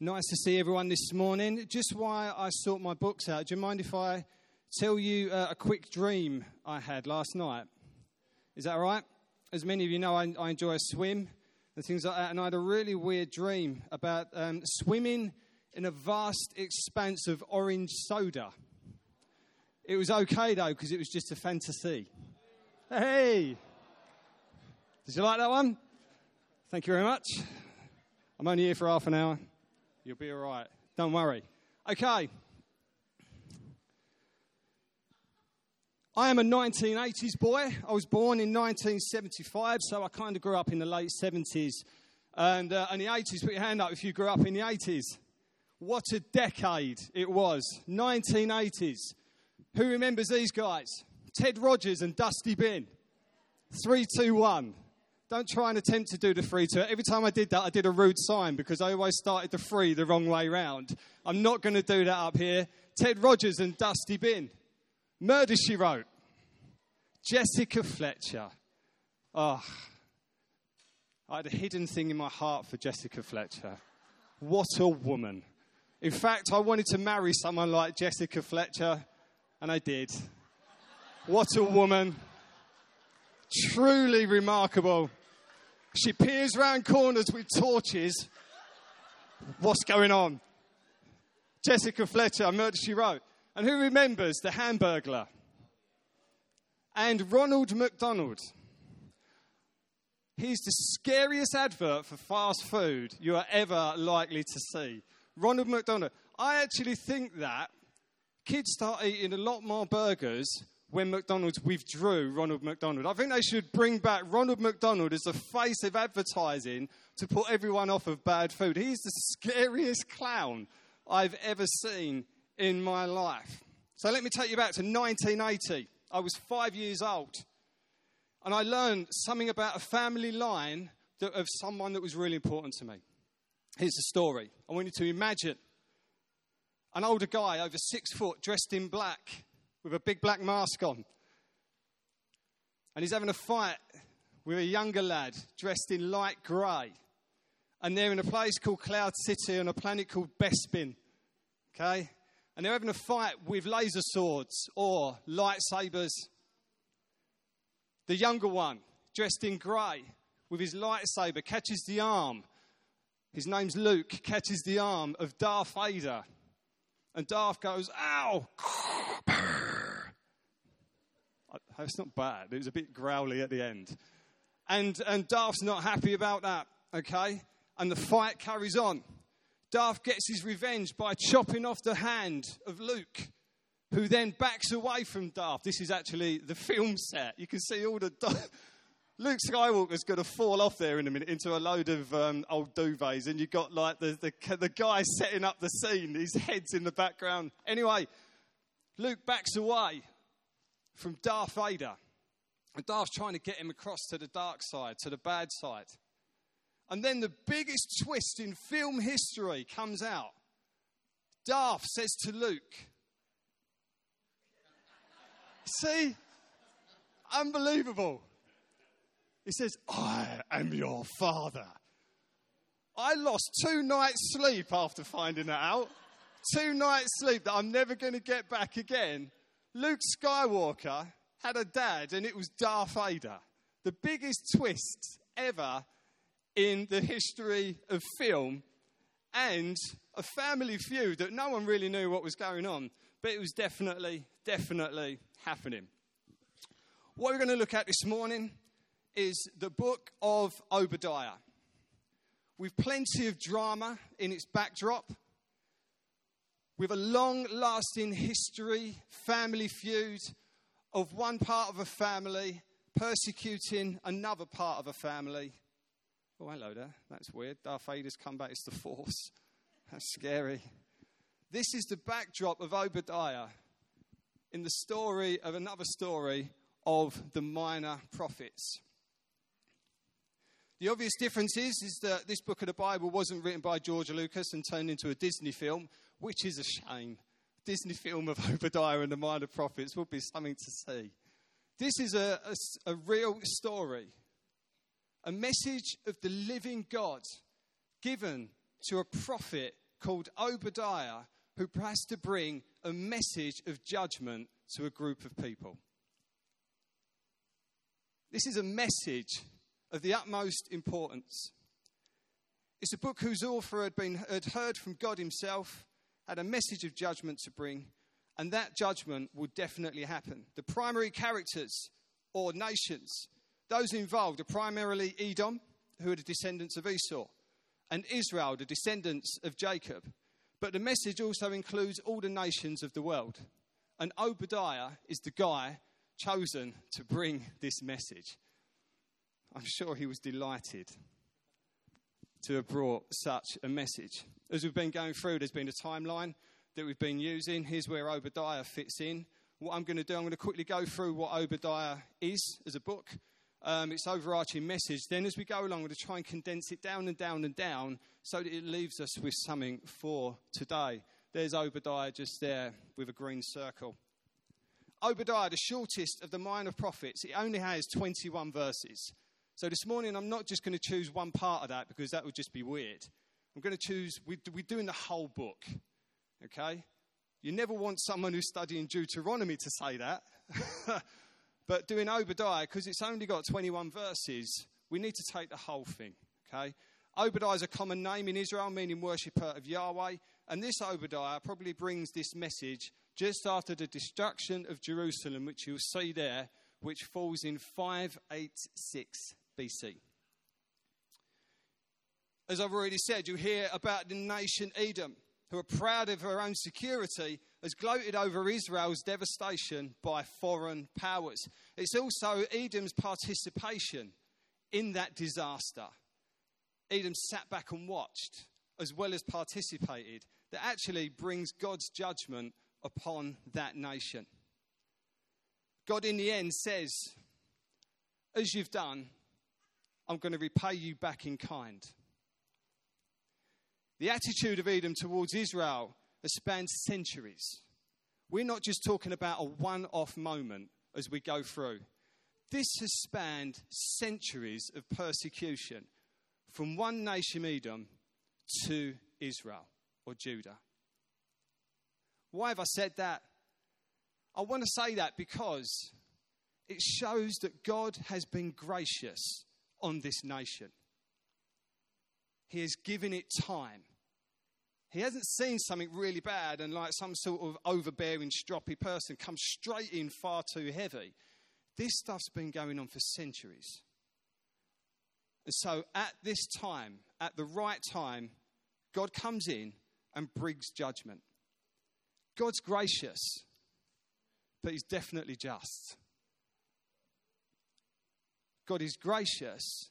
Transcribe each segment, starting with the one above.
Nice to see everyone this morning. Just while I sort my books out, do you mind if I tell you uh, a quick dream I had last night? Is that all right? As many of you know, I, I enjoy a swim and things like that, and I had a really weird dream about um, swimming in a vast expanse of orange soda. It was okay though, because it was just a fantasy. Hey! Did you like that one? Thank you very much. I'm only here for half an hour. You'll be all right. Don't worry. Okay. I am a 1980s boy. I was born in 1975, so I kind of grew up in the late 70s and, uh, and the 80s. Put your hand up if you grew up in the 80s. What a decade it was. 1980s. Who remembers these guys? Ted Rogers and Dusty Bin. Three, two, one. Don't try and attempt to do the three two. Every time I did that, I did a rude sign because I always started the three the wrong way round. I'm not going to do that up here. Ted Rogers and Dusty Bin. Murder She Wrote. Jessica Fletcher. Oh, I had a hidden thing in my heart for Jessica Fletcher. What a woman. In fact, I wanted to marry someone like Jessica Fletcher, and I did. What a woman. Truly remarkable. She peers round corners with torches. What's going on? Jessica Fletcher, Murder She Wrote. And who remembers the Hamburglar? And Ronald McDonald. He's the scariest advert for fast food you are ever likely to see. Ronald McDonald. I actually think that kids start eating a lot more burgers when McDonald's withdrew Ronald McDonald. I think they should bring back Ronald McDonald as the face of advertising to put everyone off of bad food. He's the scariest clown I've ever seen in my life. So let me take you back to 1980. I was five years old. And I learned something about a family line that, of someone that was really important to me. Here's the story. I want you to imagine an older guy over six foot, dressed in black, with a big black mask on. And he's having a fight with a younger lad dressed in light grey. And they're in a place called Cloud City on a planet called Bespin. Okay? And they're having a fight with laser swords or lightsabers. The younger one, dressed in grey, with his lightsaber, catches the arm. His name's Luke, catches the arm of Darth Vader. And Darth goes, Ow! That's not bad. It was a bit growly at the end. And, and Darth's not happy about that, okay? And the fight carries on. Darth gets his revenge by chopping off the hand of Luke, who then backs away from Darth. This is actually the film set. You can see all the. Luke Skywalker's going to fall off there in a minute into a load of um, old duvets, and you've got like the, the, the guy setting up the scene, his head's in the background. Anyway, Luke backs away from Darth Vader. And Darth's trying to get him across to the dark side, to the bad side. And then the biggest twist in film history comes out. Darth says to Luke, See? Unbelievable. He says, I am your father. I lost two nights' sleep after finding that out. Two nights' sleep that I'm never going to get back again Luke Skywalker had a dad, and it was Darth Vader. The biggest twist ever in the history of film, and a family feud that no one really knew what was going on, but it was definitely, definitely happening. What we're going to look at this morning is the book of Obadiah. With plenty of drama in its backdrop, with a long lasting history, family feud of one part of a family persecuting another part of a family. Oh, hello there. That's weird. Darth Vader's come back. It's the Force. That's scary. This is the backdrop of Obadiah in the story of another story of the minor prophets. The obvious difference is, is that this book of the Bible wasn't written by George Lucas and turned into a Disney film, which is a shame. Disney film of Obadiah and the Minor Prophets would be something to see. This is a, a, a real story, a message of the living God given to a prophet called Obadiah who has to bring a message of judgment to a group of people. This is a message of the utmost importance. It's a book whose author had, been, had heard from God himself, had a message of judgment to bring, and that judgment would definitely happen. The primary characters or nations, those involved are primarily Edom, who are the descendants of Esau, and Israel, the descendants of Jacob. But the message also includes all the nations of the world. And Obadiah is the guy chosen to bring this message. I'm sure he was delighted to have brought such a message. As we've been going through, there's been a timeline that we've been using. Here's where Obadiah fits in. What I'm going to do, I'm going to quickly go through what Obadiah is as a book, um, its overarching message. Then, as we go along, I'm going to try and condense it down and down and down so that it leaves us with something for today. There's Obadiah just there with a green circle. Obadiah, the shortest of the minor prophets, it only has 21 verses. So this morning, I'm not just going to choose one part of that because that would just be weird. I'm going to choose, we're doing the whole book. Okay? You never want someone who's studying Deuteronomy to say that. but doing Obadiah, because it's only got 21 verses, we need to take the whole thing. Okay? Obadiah is a common name in Israel, meaning worshipper of Yahweh. And this Obadiah probably brings this message just after the destruction of Jerusalem, which you'll see there, which falls in 586 BC. As I've already said, you hear about the nation Edom, who are proud of her own security, has gloated over Israel's devastation by foreign powers. It's also Edom's participation in that disaster. Edom sat back and watched, as well as participated, that actually brings God's judgment upon that nation. God, in the end, says, As you've done, I'm going to repay you back in kind. The attitude of Edom towards Israel has spanned centuries. We're not just talking about a one off moment as we go through. This has spanned centuries of persecution from one nation, Edom, to Israel or Judah. Why have I said that? I want to say that because it shows that God has been gracious on this nation. He has given it time. He hasn't seen something really bad and, like some sort of overbearing, stroppy person, come straight in far too heavy. This stuff's been going on for centuries. And so, at this time, at the right time, God comes in and brings judgment. God's gracious, but He's definitely just. God is gracious,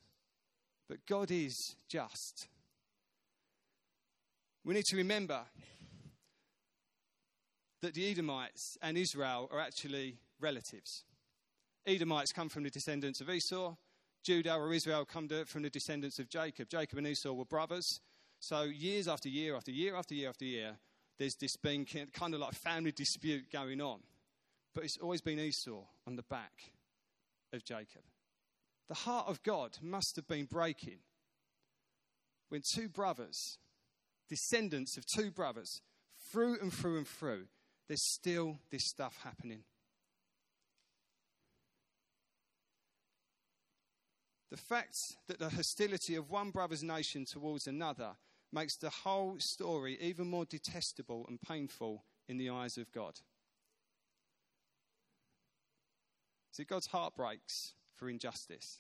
but God is just. We need to remember that the Edomites and Israel are actually relatives. Edomites come from the descendants of Esau. Judah or Israel come from the descendants of Jacob. Jacob and Esau were brothers. So, years after year after year after year after year, there's this been kind of like family dispute going on. But it's always been Esau on the back of Jacob. The heart of God must have been breaking when two brothers, descendants of two brothers, through and through and through, there's still this stuff happening. The fact that the hostility of one brother's nation towards another makes the whole story even more detestable and painful in the eyes of God. See, God's heart breaks for injustice.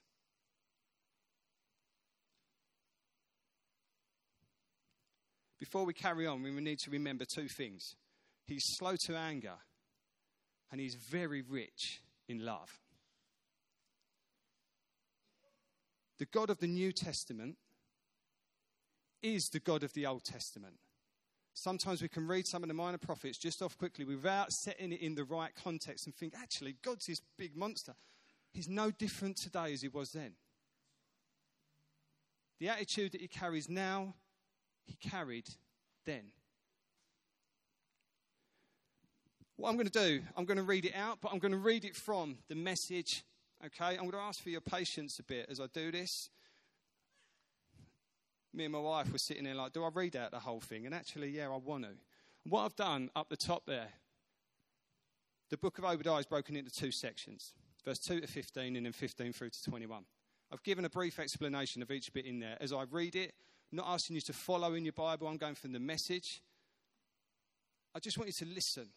Before we carry on, we need to remember two things. He's slow to anger, and he's very rich in love. The God of the New Testament is the God of the Old Testament. Sometimes we can read some of the minor prophets just off quickly without setting it in the right context and think, actually, God's this big monster. He's no different today as he was then. The attitude that he carries now, he carried then. What I'm going to do, I'm going to read it out, but I'm going to read it from the message. Okay, I'm going to ask for your patience a bit as I do this. me and my wife were sitting there like, do I read out the whole thing? And actually, yeah, I want to. What I've done up the top there, the book of Obadiah is broken into two sections verse 2 to 15 and then 15 through to 21. I've given a brief explanation of each bit in there. As I read it, I'm not asking you to follow in your Bible, I'm going from the message. I just want you to listen.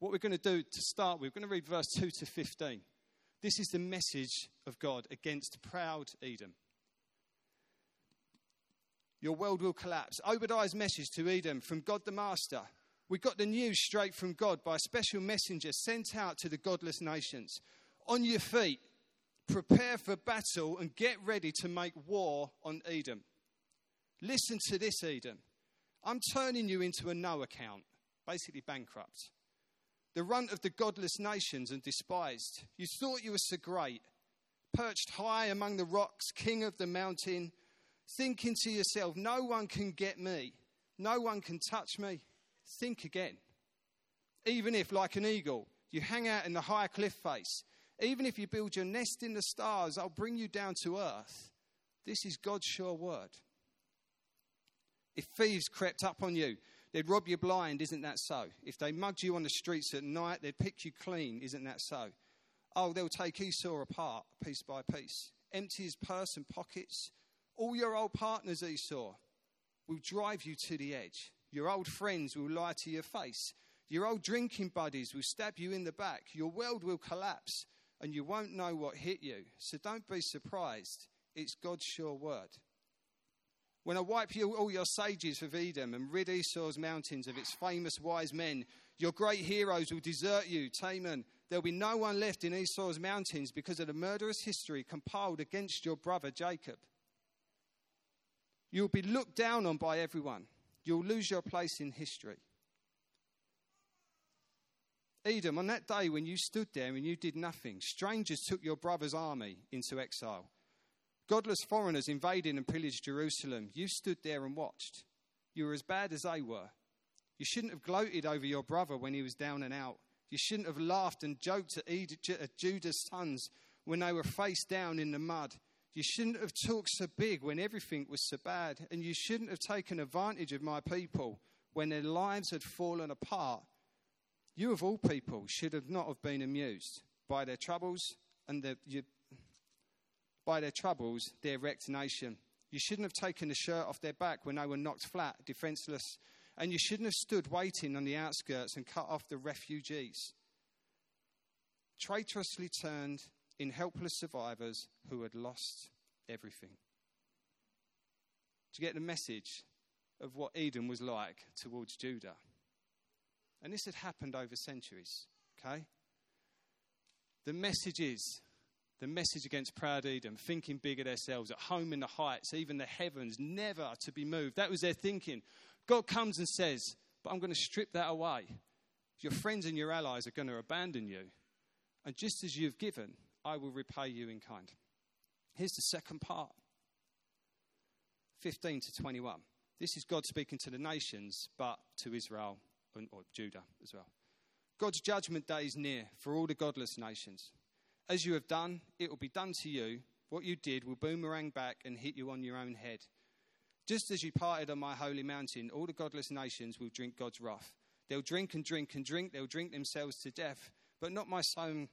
What we're going to do to start with, we're going to read verse 2 to 15. This is the message of God against proud Edom. Your world will collapse. Obadiah's message to Edom from God the Master. We got the news straight from God by a special messenger sent out to the godless nations. On your feet, prepare for battle and get ready to make war on Edom. Listen to this, Edom. I'm turning you into a no account, basically bankrupt. The runt of the godless nations and despised. You thought you were so great, perched high among the rocks, king of the mountain, thinking to yourself, no one can get me, no one can touch me. Think again. Even if, like an eagle, you hang out in the high cliff face, even if you build your nest in the stars, I'll bring you down to earth. This is God's sure word. If thieves crept up on you, they'd rob you blind, isn't that so? If they mugged you on the streets at night, they'd pick you clean, isn't that so? Oh, they'll take Esau apart piece by piece, empty his purse and pockets. All your old partners, Esau, will drive you to the edge. Your old friends will lie to your face. Your old drinking buddies will stab you in the back. Your world will collapse and you won't know what hit you. So don't be surprised. It's God's sure word. When I wipe you, all your sages of Edom and rid Esau's mountains of its famous wise men, your great heroes will desert you, Teman. There'll be no one left in Esau's mountains because of the murderous history compiled against your brother Jacob. You'll be looked down on by everyone. You'll lose your place in history. Edom, on that day when you stood there and you did nothing, strangers took your brother's army into exile. Godless foreigners invaded and pillaged Jerusalem. You stood there and watched. You were as bad as they were. You shouldn't have gloated over your brother when he was down and out. You shouldn't have laughed and joked at Judah's sons when they were face down in the mud. You shouldn't have talked so big when everything was so bad, and you shouldn't have taken advantage of my people when their lives had fallen apart. You, of all people, should have not have been amused by their troubles and their, you, by their troubles, their wrecked nation. You shouldn't have taken the shirt off their back when they were knocked flat, defenseless, and you shouldn't have stood waiting on the outskirts and cut off the refugees. Traitorously turned in helpless survivors who had lost everything. To get the message of what Edom was like towards Judah. And this had happened over centuries, okay? The message is the message against proud Edom, thinking big of themselves, at home in the heights, even the heavens, never to be moved. That was their thinking. God comes and says, But I'm going to strip that away. Your friends and your allies are going to abandon you. And just as you've given, I will repay you in kind. Here's the second part 15 to 21. This is God speaking to the nations, but to Israel and, or Judah as well. God's judgment day is near for all the godless nations. As you have done, it will be done to you. What you did will boomerang back and hit you on your own head. Just as you parted on my holy mountain, all the godless nations will drink God's wrath. They'll drink and drink and drink, they'll drink themselves to death, but not my son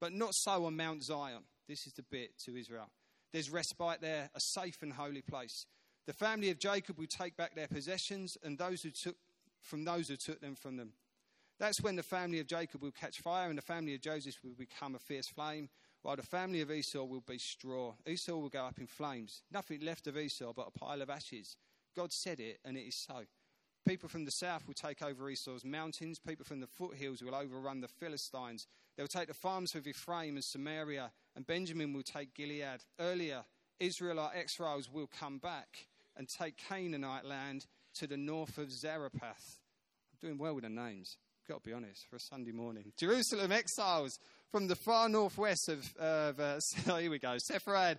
but not so on Mount Zion. This is the bit to Israel. There's respite there, a safe and holy place. The family of Jacob will take back their possessions, and those who took from those who took them from them. That's when the family of Jacob will catch fire, and the family of Joseph will become a fierce flame, while the family of Esau will be straw. Esau will go up in flames. Nothing left of Esau but a pile of ashes. God said it, and it is so. People from the south will take over Esau's mountains. People from the foothills will overrun the Philistines. They'll take the farms of Ephraim and Samaria, and Benjamin will take Gilead. Earlier, Israelite exiles will come back and take Canaanite land to the north of Zarephath. I'm doing well with the names, got to be honest, for a Sunday morning. Jerusalem exiles from the far northwest of, of uh, here we go, Sepharad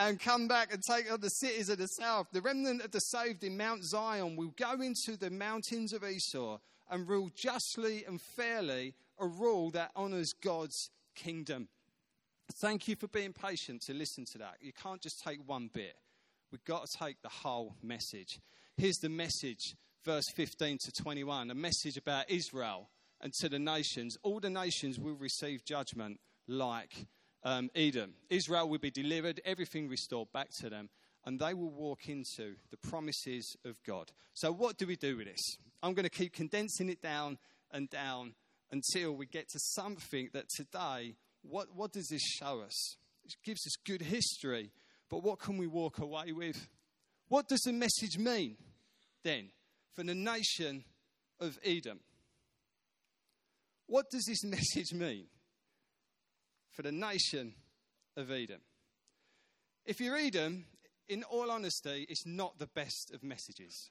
and come back and take on the cities of the south. The remnant of the saved in Mount Zion will go into the mountains of Esau and rule justly and fairly, a rule that honors God's kingdom. Thank you for being patient to listen to that. You can't just take one bit. We've got to take the whole message. Here's the message, verse 15 to 21, a message about Israel and to the nations. All the nations will receive judgment like um, Edom. Israel will be delivered, everything restored back to them, and they will walk into the promises of God. So, what do we do with this? I'm going to keep condensing it down and down until we get to something that today, what, what does this show us? It gives us good history, but what can we walk away with? What does the message mean then for the nation of Edom? What does this message mean for the nation of Edom? If you read them, in all honesty, it's not the best of messages.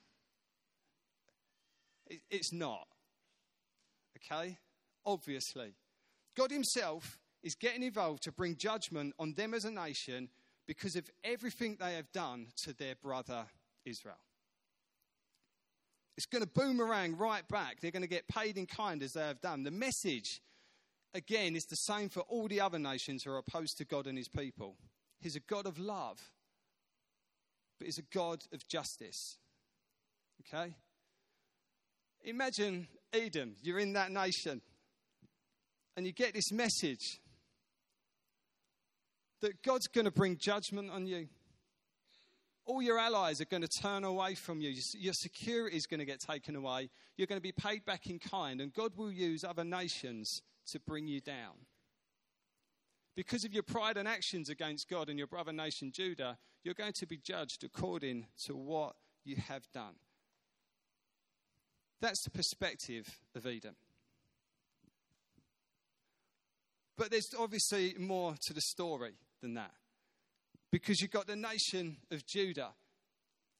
It's not. Okay? Obviously. God Himself is getting involved to bring judgment on them as a nation because of everything they have done to their brother Israel. It's going to boomerang right back. They're going to get paid in kind as they have done. The message, again, is the same for all the other nations who are opposed to God and his people. He's a God of love, but he's a God of justice. Okay? Imagine Edom, you're in that nation, and you get this message that God's going to bring judgment on you all your allies are going to turn away from you. Your security is going to get taken away. You're going to be paid back in kind, and God will use other nations to bring you down. Because of your pride and actions against God and your brother nation Judah, you're going to be judged according to what you have done. That's the perspective of Edom. But there's obviously more to the story than that because you've got the nation of Judah.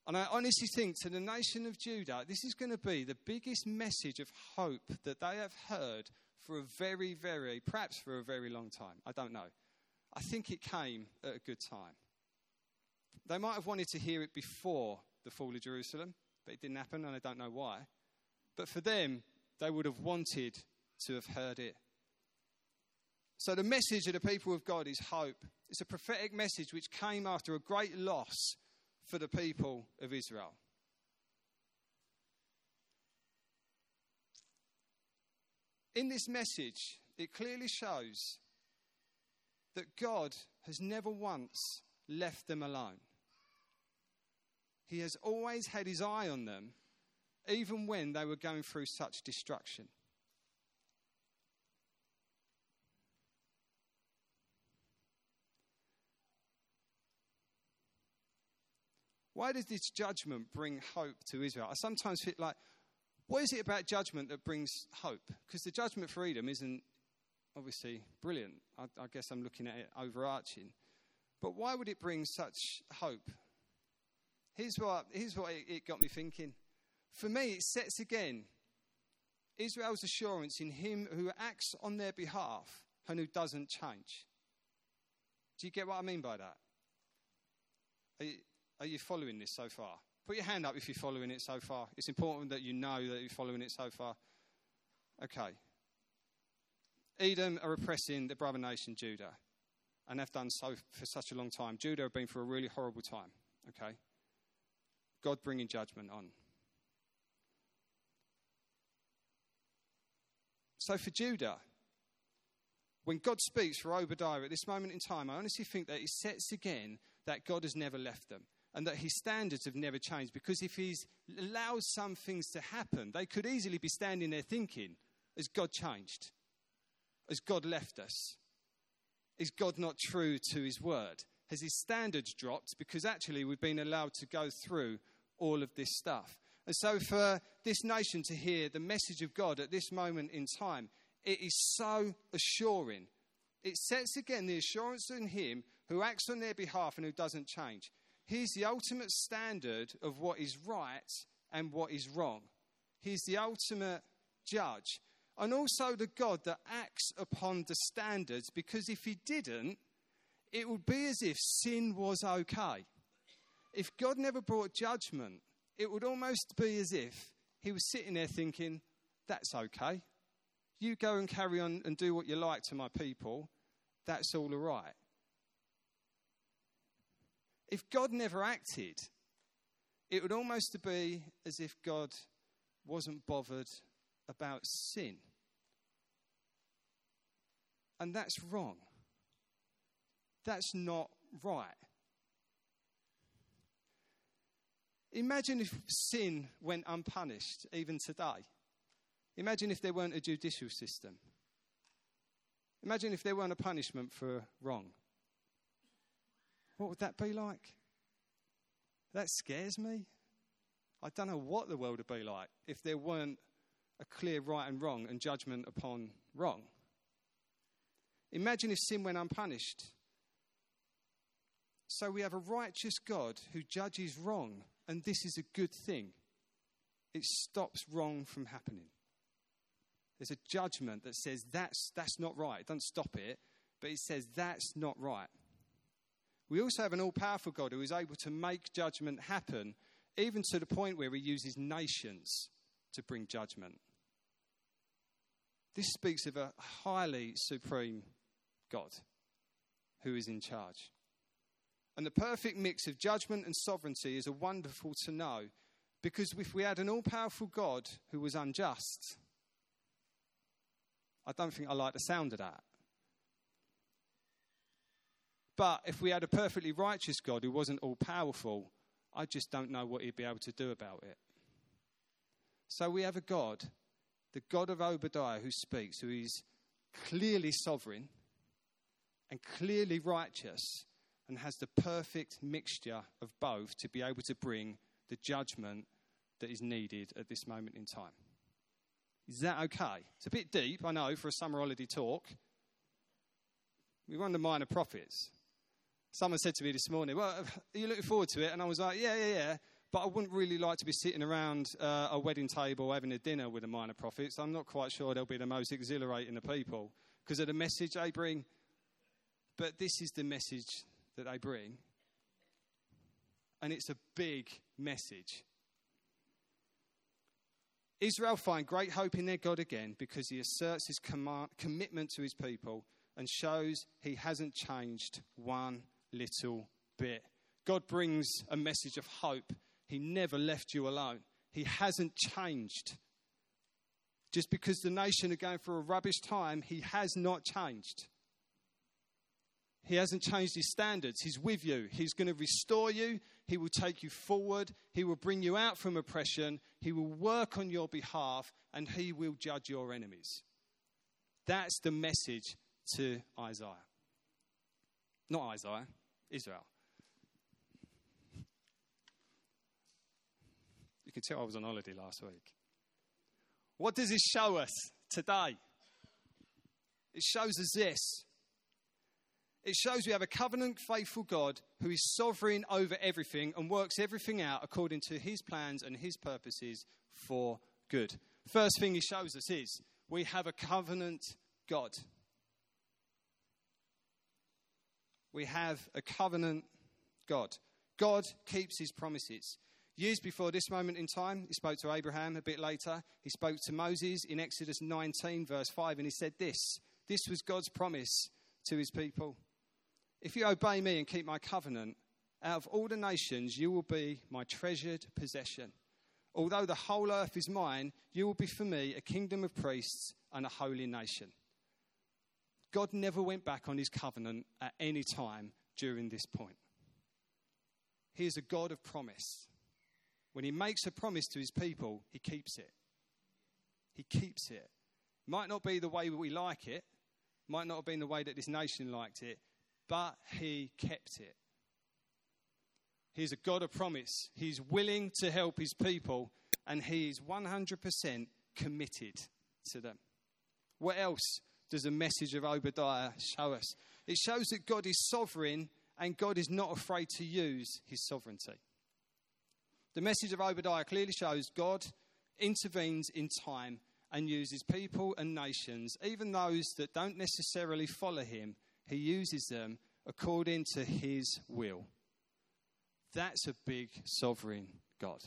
And I honestly think to the nation of Judah, this is going to be the biggest message of hope that they have heard for a very, very, perhaps for a very long time. I don't know. I think it came at a good time. They might have wanted to hear it before the fall of Jerusalem, but it didn't happen, and I don't know why. But for them, they would have wanted to have heard it. So, the message of the people of God is hope. It's a prophetic message which came after a great loss for the people of Israel. In this message, it clearly shows that God has never once left them alone. He has always had his eye on them, even when they were going through such destruction. Why does this judgment bring hope to Israel? I sometimes feel like, what is it about judgment that brings hope? Because the judgment for Edom isn't obviously brilliant. I, I guess I'm looking at it overarching. But why would it bring such hope? Here's what, here's what it, it got me thinking. For me, it sets again Israel's assurance in him who acts on their behalf and who doesn't change. Do you get what I mean by that? Are you following this so far? Put your hand up if you're following it so far. It's important that you know that you're following it so far. Okay. Edom are oppressing the brother nation Judah, and they've done so for such a long time. Judah have been through a really horrible time. Okay. God bringing judgment on. So for Judah, when God speaks for Obadiah at this moment in time, I honestly think that he sets again that God has never left them and that his standards have never changed. Because if he allows some things to happen, they could easily be standing there thinking, Has God changed? Has God left us? Is God not true to his word? Has his standards dropped? Because actually, we've been allowed to go through all of this stuff. And so, for this nation to hear the message of God at this moment in time, it is so assuring. It sets again the assurance in Him who acts on their behalf and who doesn't change. He's the ultimate standard of what is right and what is wrong. He's the ultimate judge. And also the God that acts upon the standards, because if he didn't, it would be as if sin was okay. If God never brought judgment, it would almost be as if he was sitting there thinking, that's okay. You go and carry on and do what you like to my people. That's all right. If God never acted, it would almost be as if God wasn't bothered about sin. And that's wrong. That's not right. Imagine if sin went unpunished, even today. Imagine if there weren't a judicial system. Imagine if there weren't a punishment for wrong. What would that be like? That scares me. I don't know what the world would be like if there weren't a clear right and wrong and judgment upon wrong. Imagine if sin went unpunished. So we have a righteous God who judges wrong, and this is a good thing. It stops wrong from happening. There's a judgment that says that's, that's not right. It doesn't stop it, but it says that's not right. We also have an all powerful God who is able to make judgment happen, even to the point where he uses nations to bring judgment. This speaks of a highly supreme God who is in charge. And the perfect mix of judgment and sovereignty is a wonderful to know because if we had an all powerful God who was unjust, I don't think I like the sound of that. But if we had a perfectly righteous God who wasn't all powerful, I just don't know what he'd be able to do about it. So we have a God, the God of Obadiah, who speaks, who is clearly sovereign and clearly righteous and has the perfect mixture of both to be able to bring the judgment that is needed at this moment in time. Is that okay? It's a bit deep, I know, for a summer holiday talk. We run the minor prophets. Someone said to me this morning, Well, are you looking forward to it? And I was like, Yeah, yeah, yeah. But I wouldn't really like to be sitting around uh, a wedding table having a dinner with the minor prophets. I'm not quite sure they'll be the most exhilarating of people because of the message they bring. But this is the message that they bring. And it's a big message. Israel find great hope in their God again because he asserts his command, commitment to his people and shows he hasn't changed one little bit. God brings a message of hope. He never left you alone. He hasn't changed. Just because the nation are going through a rubbish time, he has not changed. He hasn't changed his standards. He's with you. He's going to restore you. He will take you forward. He will bring you out from oppression. He will work on your behalf and he will judge your enemies. That's the message to Isaiah. Not Isaiah, Israel. You can tell I was on holiday last week. What does this show us today? It shows us this it shows we have a covenant faithful God who is sovereign over everything and works everything out according to his plans and his purposes for good. First thing he shows us is we have a covenant God. We have a covenant God. God keeps his promises. Years before this moment in time, he spoke to Abraham a bit later. He spoke to Moses in Exodus 19, verse 5, and he said this This was God's promise to his people. If you obey me and keep my covenant, out of all the nations you will be my treasured possession. Although the whole earth is mine, you will be for me a kingdom of priests and a holy nation. God never went back on his covenant at any time during this point. He is a God of promise. When he makes a promise to his people, he keeps it. He keeps it. Might not be the way that we like it, might not have been the way that this nation liked it, but he kept it. He's a God of promise. He's willing to help his people, and he is 100% committed to them. What else does the message of Obadiah show us? It shows that God is sovereign and God is not afraid to use his sovereignty. The message of Obadiah clearly shows God intervenes in time and uses people and nations, even those that don't necessarily follow him, he uses them according to his will. That's a big sovereign God.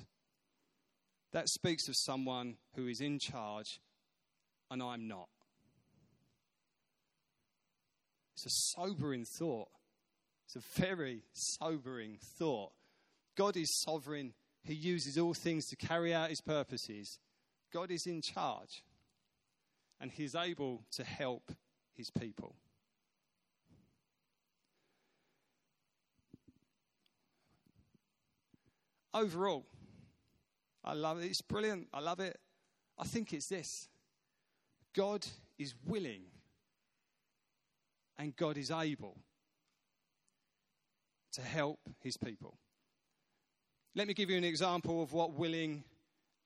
That speaks of someone who is in charge and I'm not. It's a sobering thought. It's a very sobering thought. God is sovereign, He uses all things to carry out His purposes. God is in charge, and He's able to help His people. Overall, I love it. It's brilliant. I love it. I think it's this God is willing and God is able to help his people. Let me give you an example of what willing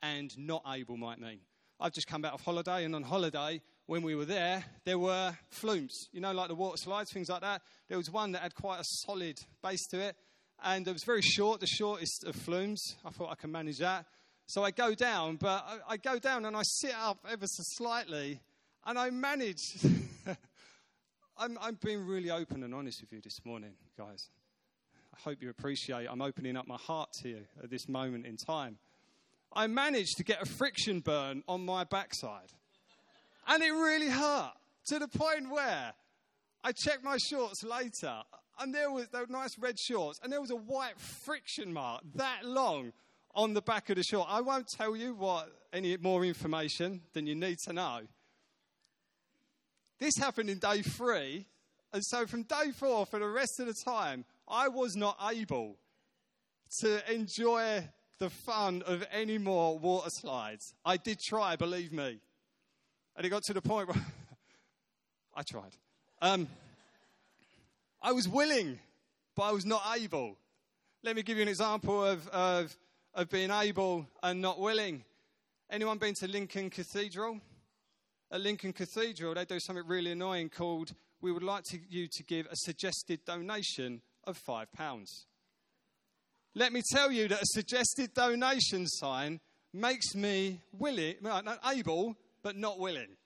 and not able might mean. I've just come back off holiday, and on holiday, when we were there, there were flumes, you know, like the water slides, things like that. There was one that had quite a solid base to it, and it was very short, the shortest of flumes. I thought I could manage that. So I go down, but I, I go down and I sit up ever so slightly, and I manage. I'm, I'm being really open and honest with you this morning, guys. I hope you appreciate I'm opening up my heart to you at this moment in time. I managed to get a friction burn on my backside. And it really hurt to the point where I checked my shorts later and there was those nice red shorts and there was a white friction mark that long on the back of the short. I won't tell you what any more information than you need to know. This happened in day three, and so from day four, for the rest of the time, I was not able to enjoy the fun of any more water slides. I did try, believe me. And it got to the point where I tried. Um, I was willing, but I was not able. Let me give you an example of, of of being able and not willing. Anyone been to Lincoln Cathedral? At Lincoln Cathedral, they do something really annoying called we would like to, you to give a suggested donation of £5. Let me tell you that a suggested donation sign makes me willing, able, but not willing.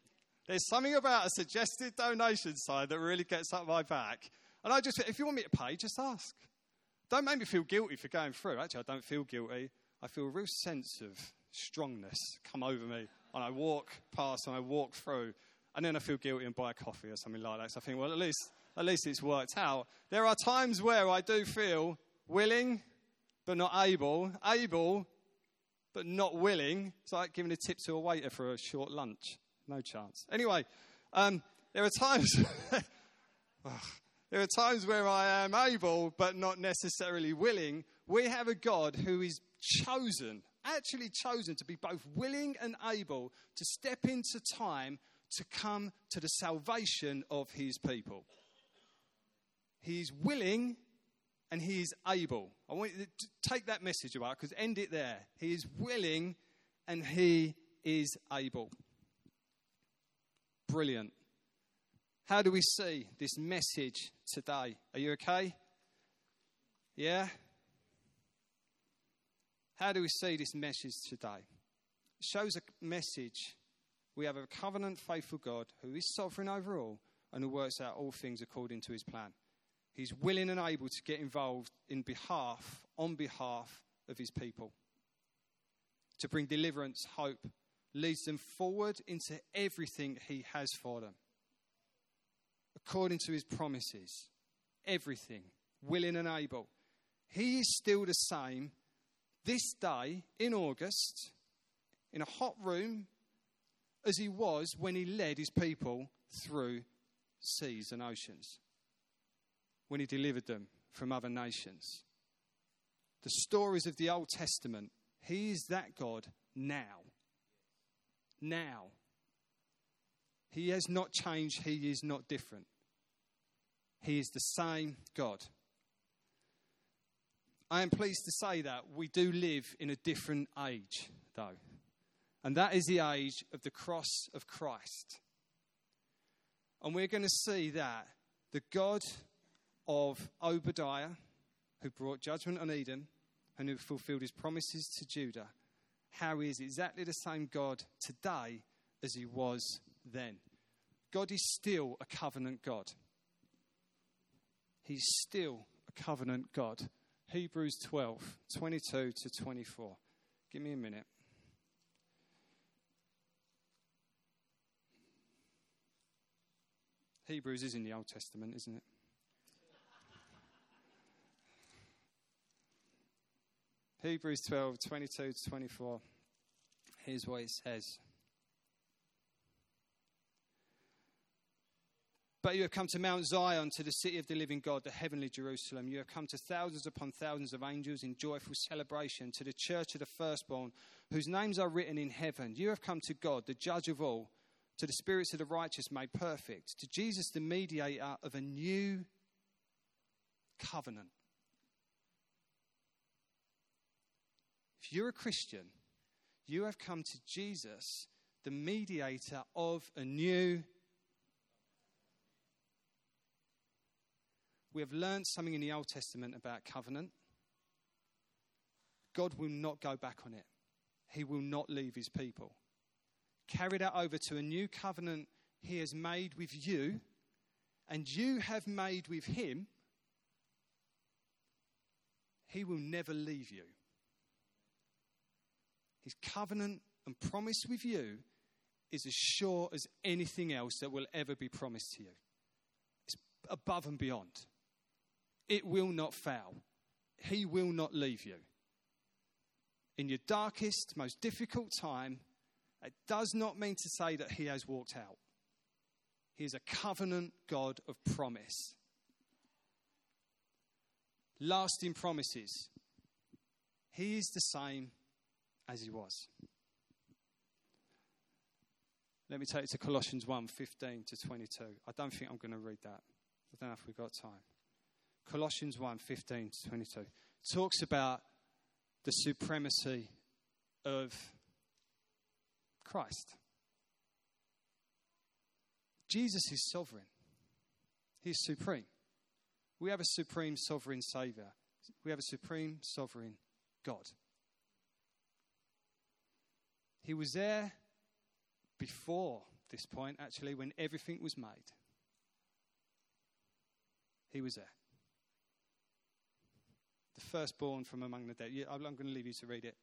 There's something about a suggested donation sign that really gets up my back. And I just, if you want me to pay, just ask. Don't make me feel guilty for going through. Actually, I don't feel guilty. I feel a real sense of strongness come over me. And I walk past and I walk through. And then I feel guilty and buy a coffee or something like that. So I think, well, at least, at least it's worked out. There are times where I do feel willing, but not able. Able, but not willing. It's like giving a tip to a waiter for a short lunch. No chance. Anyway, um, there are times. there are times where I am able, but not necessarily willing. We have a God who is chosen, actually chosen to be both willing and able to step into time to come to the salvation of his people. He's willing and he is able. I want you to take that message about because end it there. He is willing and he is able. Brilliant. How do we see this message today? Are you okay? Yeah? How do we see this message today? It shows a message. We have a covenant faithful God who is sovereign over all and who works out all things according to his plan. He's willing and able to get involved in behalf, on behalf of his people, to bring deliverance, hope, leads them forward into everything he has for them. According to his promises, everything, willing and able. He is still the same this day in August in a hot room as he was when he led his people through seas and oceans, when he delivered them from other nations. The stories of the Old Testament, he is that God now. Now. He has not changed, he is not different. He is the same God. I am pleased to say that we do live in a different age, though. And that is the age of the cross of Christ. And we're going to see that the God of Obadiah, who brought judgment on Edom and who fulfilled his promises to Judah, how he is exactly the same God today as he was then. God is still a covenant God. He's still a covenant God. Hebrews 12, 22 to 24. Give me a minute. Hebrews is in the Old Testament, isn't it? Hebrews 12, 22 to 24. Here's what it says. But you have come to Mount Zion, to the city of the living God, the heavenly Jerusalem. You have come to thousands upon thousands of angels in joyful celebration, to the church of the firstborn, whose names are written in heaven. You have come to God, the judge of all, to the spirits of the righteous made perfect, to Jesus, the mediator of a new covenant. If you're a Christian, you have come to Jesus, the mediator of a new We have learned something in the Old Testament about covenant. God will not go back on it, He will not leave His people. Carry that over to a new covenant He has made with you, and you have made with Him. He will never leave you. His covenant and promise with you is as sure as anything else that will ever be promised to you. It's above and beyond. It will not fail. He will not leave you. In your darkest, most difficult time, it does not mean to say that He has walked out. He is a covenant God of promise. Lasting promises. He is the same as He was. Let me take you to Colossians 1 15 to 22. I don't think I'm going to read that. I don't know if we've got time. Colossians 1 15 to 22 talks about the supremacy of Christ. Jesus is sovereign, He's supreme. We have a supreme sovereign Savior, we have a supreme sovereign God. He was there before this point, actually, when everything was made. He was there firstborn from among the dead. I'm going to leave you to read it.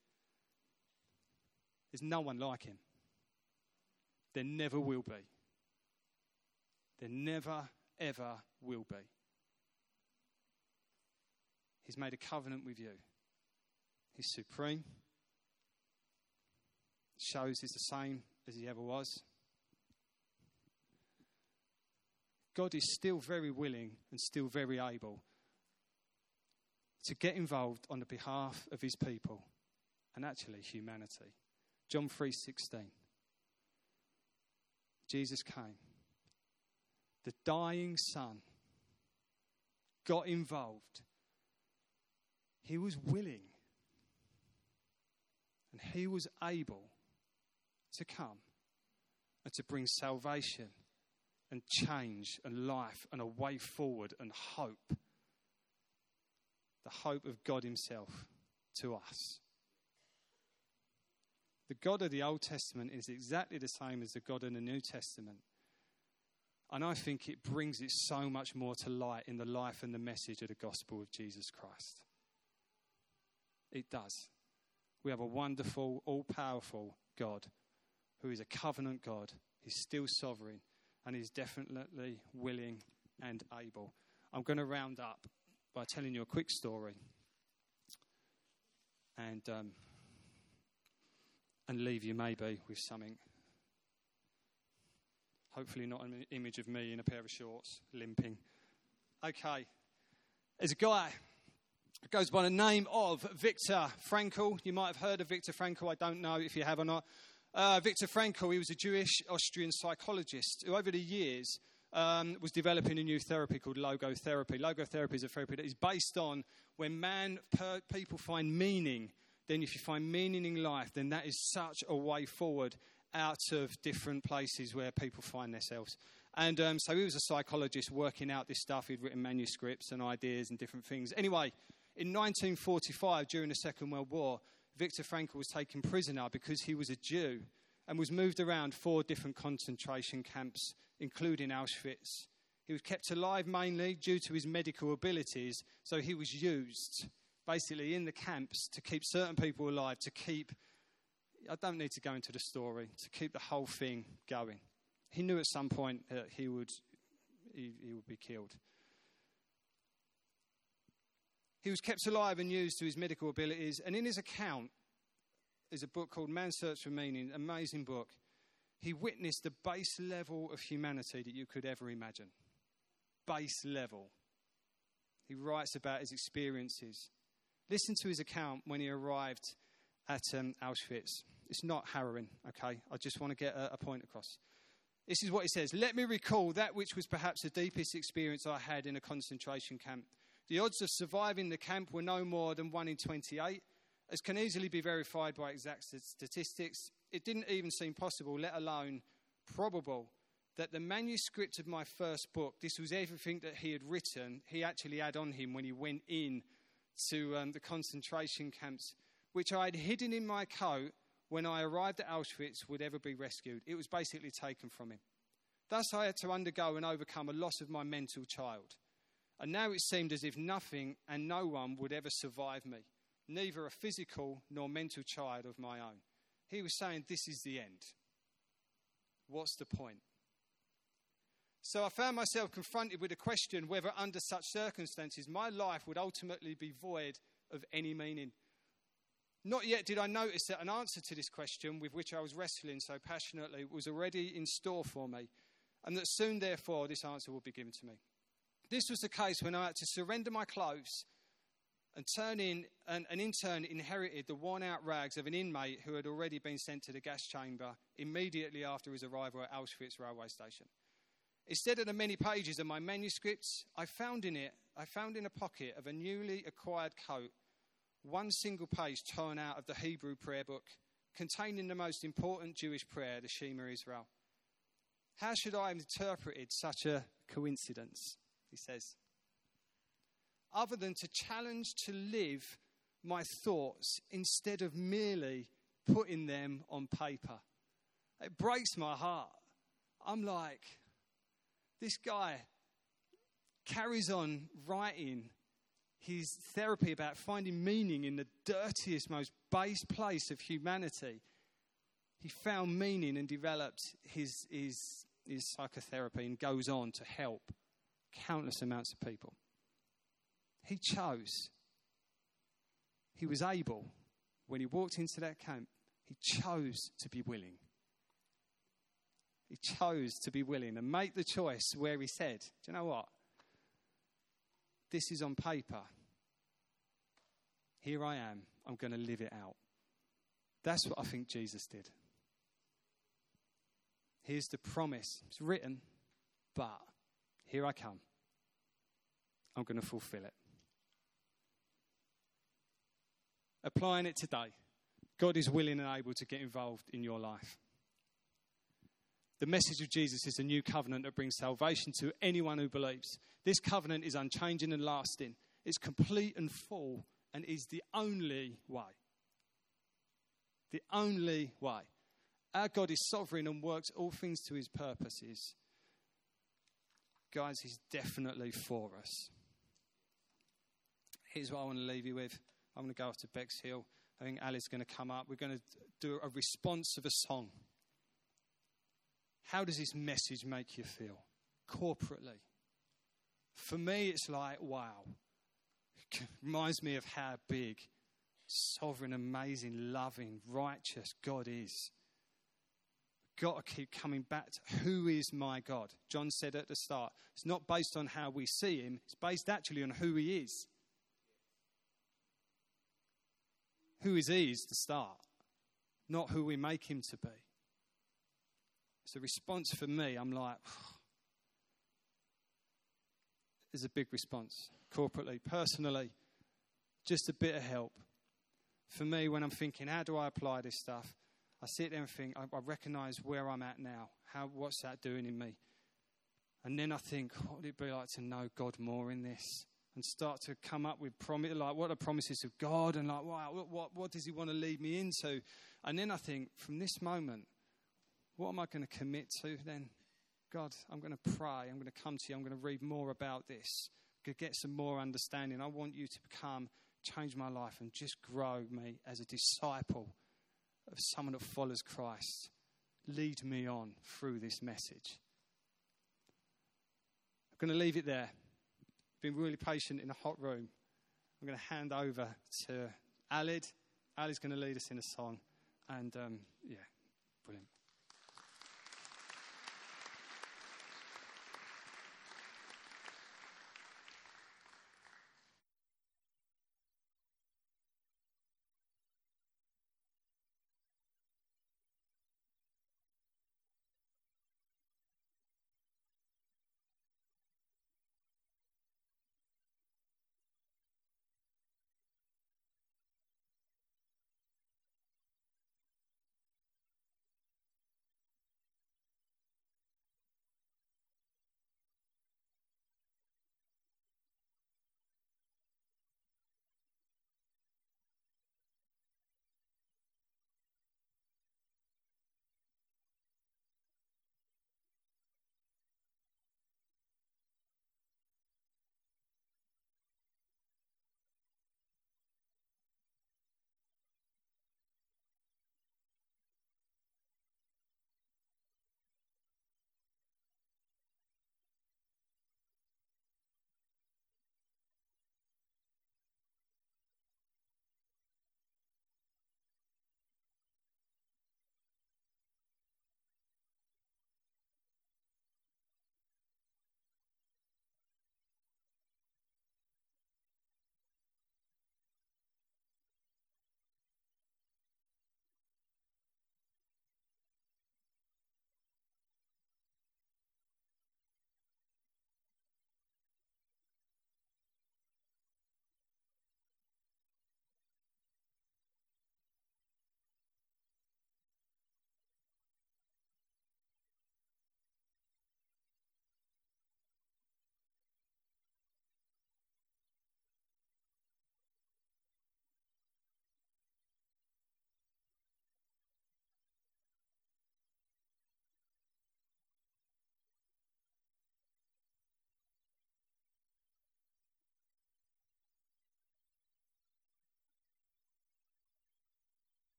There's no one like him. There never will be. There never, ever will be. He's made a covenant with you. He's supreme. Shows he's the same as he ever was. God is still very willing and still very able to get involved on the behalf of his people and actually humanity. John 3:16. Jesus came. The dying son got involved. He was willing and he was able to come and to bring salvation and change and life and a way forward and hope the hope of God Himself to us. The God of the Old Testament is exactly the same as the God in the New Testament. And I think it brings it so much more to light in the life and the message of the gospel of Jesus Christ. It does. We have a wonderful, all powerful God who is a covenant God. He's still sovereign and he's definitely willing and able. I'm going to round up by telling you a quick story and, um, and leave you maybe with something. Hopefully, not an image of me in a pair of shorts limping. Okay, there's a guy goes by the name of Viktor Frankl. You might have heard of Viktor Frankl, I don't know if you have or not. Uh, Viktor Frankl, he was a Jewish Austrian psychologist who, over the years, um, was developing a new therapy called logotherapy. Logotherapy is a therapy that is based on when man, per, people find meaning, then if you find meaning in life, then that is such a way forward out of different places where people find themselves. And um, so he was a psychologist working out this stuff. He'd written manuscripts and ideas and different things. Anyway, in 1945, during the Second World War, Viktor Frankl was taken prisoner because he was a Jew and was moved around four different concentration camps, including Auschwitz. He was kept alive mainly due to his medical abilities, so he was used basically in the camps to keep certain people alive, to keep, I don't need to go into the story, to keep the whole thing going. He knew at some point that he would, he, he would be killed. He was kept alive and used to his medical abilities. And in his account is a book called Man's Search for Meaning, amazing book. He witnessed the base level of humanity that you could ever imagine. Base level. He writes about his experiences. Listen to his account when he arrived at um, Auschwitz. It's not harrowing, okay? I just want to get a, a point across. This is what he says Let me recall that which was perhaps the deepest experience I had in a concentration camp. The odds of surviving the camp were no more than 1 in 28, as can easily be verified by exact statistics. It didn't even seem possible, let alone probable, that the manuscript of my first book, this was everything that he had written, he actually had on him when he went in to um, the concentration camps, which I had hidden in my coat when I arrived at Auschwitz, would ever be rescued. It was basically taken from him. Thus, I had to undergo and overcome a loss of my mental child. And now it seemed as if nothing and no one would ever survive me, neither a physical nor mental child of my own. He was saying, This is the end. What's the point? So I found myself confronted with a question whether, under such circumstances, my life would ultimately be void of any meaning. Not yet did I notice that an answer to this question, with which I was wrestling so passionately, was already in store for me, and that soon, therefore, this answer would be given to me. This was the case when I had to surrender my clothes and turn in, and an intern inherited the worn out rags of an inmate who had already been sent to the gas chamber immediately after his arrival at Auschwitz railway station. Instead of the many pages of my manuscripts, I found in it, I found in a pocket of a newly acquired coat one single page torn out of the Hebrew prayer book containing the most important Jewish prayer, the Shema Israel. How should I have interpreted such a coincidence? he says, other than to challenge to live my thoughts instead of merely putting them on paper. It breaks my heart. I'm like, this guy carries on writing his therapy about finding meaning in the dirtiest, most base place of humanity. He found meaning and developed his, his, his psychotherapy and goes on to help countless amounts of people. He chose. He was able, when he walked into that camp, he chose to be willing. He chose to be willing and make the choice where he said, Do you know what? This is on paper. Here I am. I'm going to live it out. That's what I think Jesus did. Here's the promise. It's written, but here I come. I'm going to fulfill it. Applying it today, God is willing and able to get involved in your life. The message of Jesus is a new covenant that brings salvation to anyone who believes. This covenant is unchanging and lasting, it's complete and full, and is the only way. The only way. Our God is sovereign and works all things to his purposes guys, He's definitely for us. Here's what I want to leave you with. I'm going to go off to Bexhill. I think Ali's going to come up. We're going to do a response of a song. How does this message make you feel corporately? For me, it's like, wow. It reminds me of how big, sovereign, amazing, loving, righteous God is got to keep coming back to who is my God. John said at the start, it's not based on how we see him, it's based actually on who he is. Who is he is the start, not who we make him to be. It's a response for me. I'm like, is a big response corporately, personally, just a bit of help. For me, when I'm thinking, how do I apply this stuff? I sit there and think, I, I recognize where I'm at now. How, what's that doing in me? And then I think, what would it be like to know God more in this? And start to come up with promise, like what are promises of God, and like, wow, what, what, what does He want to lead me into? And then I think, from this moment, what am I going to commit to then? God, I'm going to pray. I'm going to come to you. I'm going to read more about this. get some more understanding. I want you to become, change my life, and just grow me as a disciple of someone that follows Christ. Lead me on through this message. I'm going to leave it there. Been really patient in a hot room. I'm going to hand over to Alid. Alid's going to lead us in a song. And um, yeah,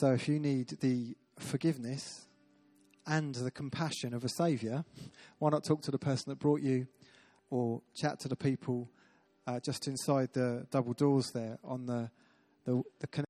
So if you need the forgiveness and the compassion of a Saviour, why not talk to the person that brought you or chat to the people uh, just inside the double doors there on the, the, the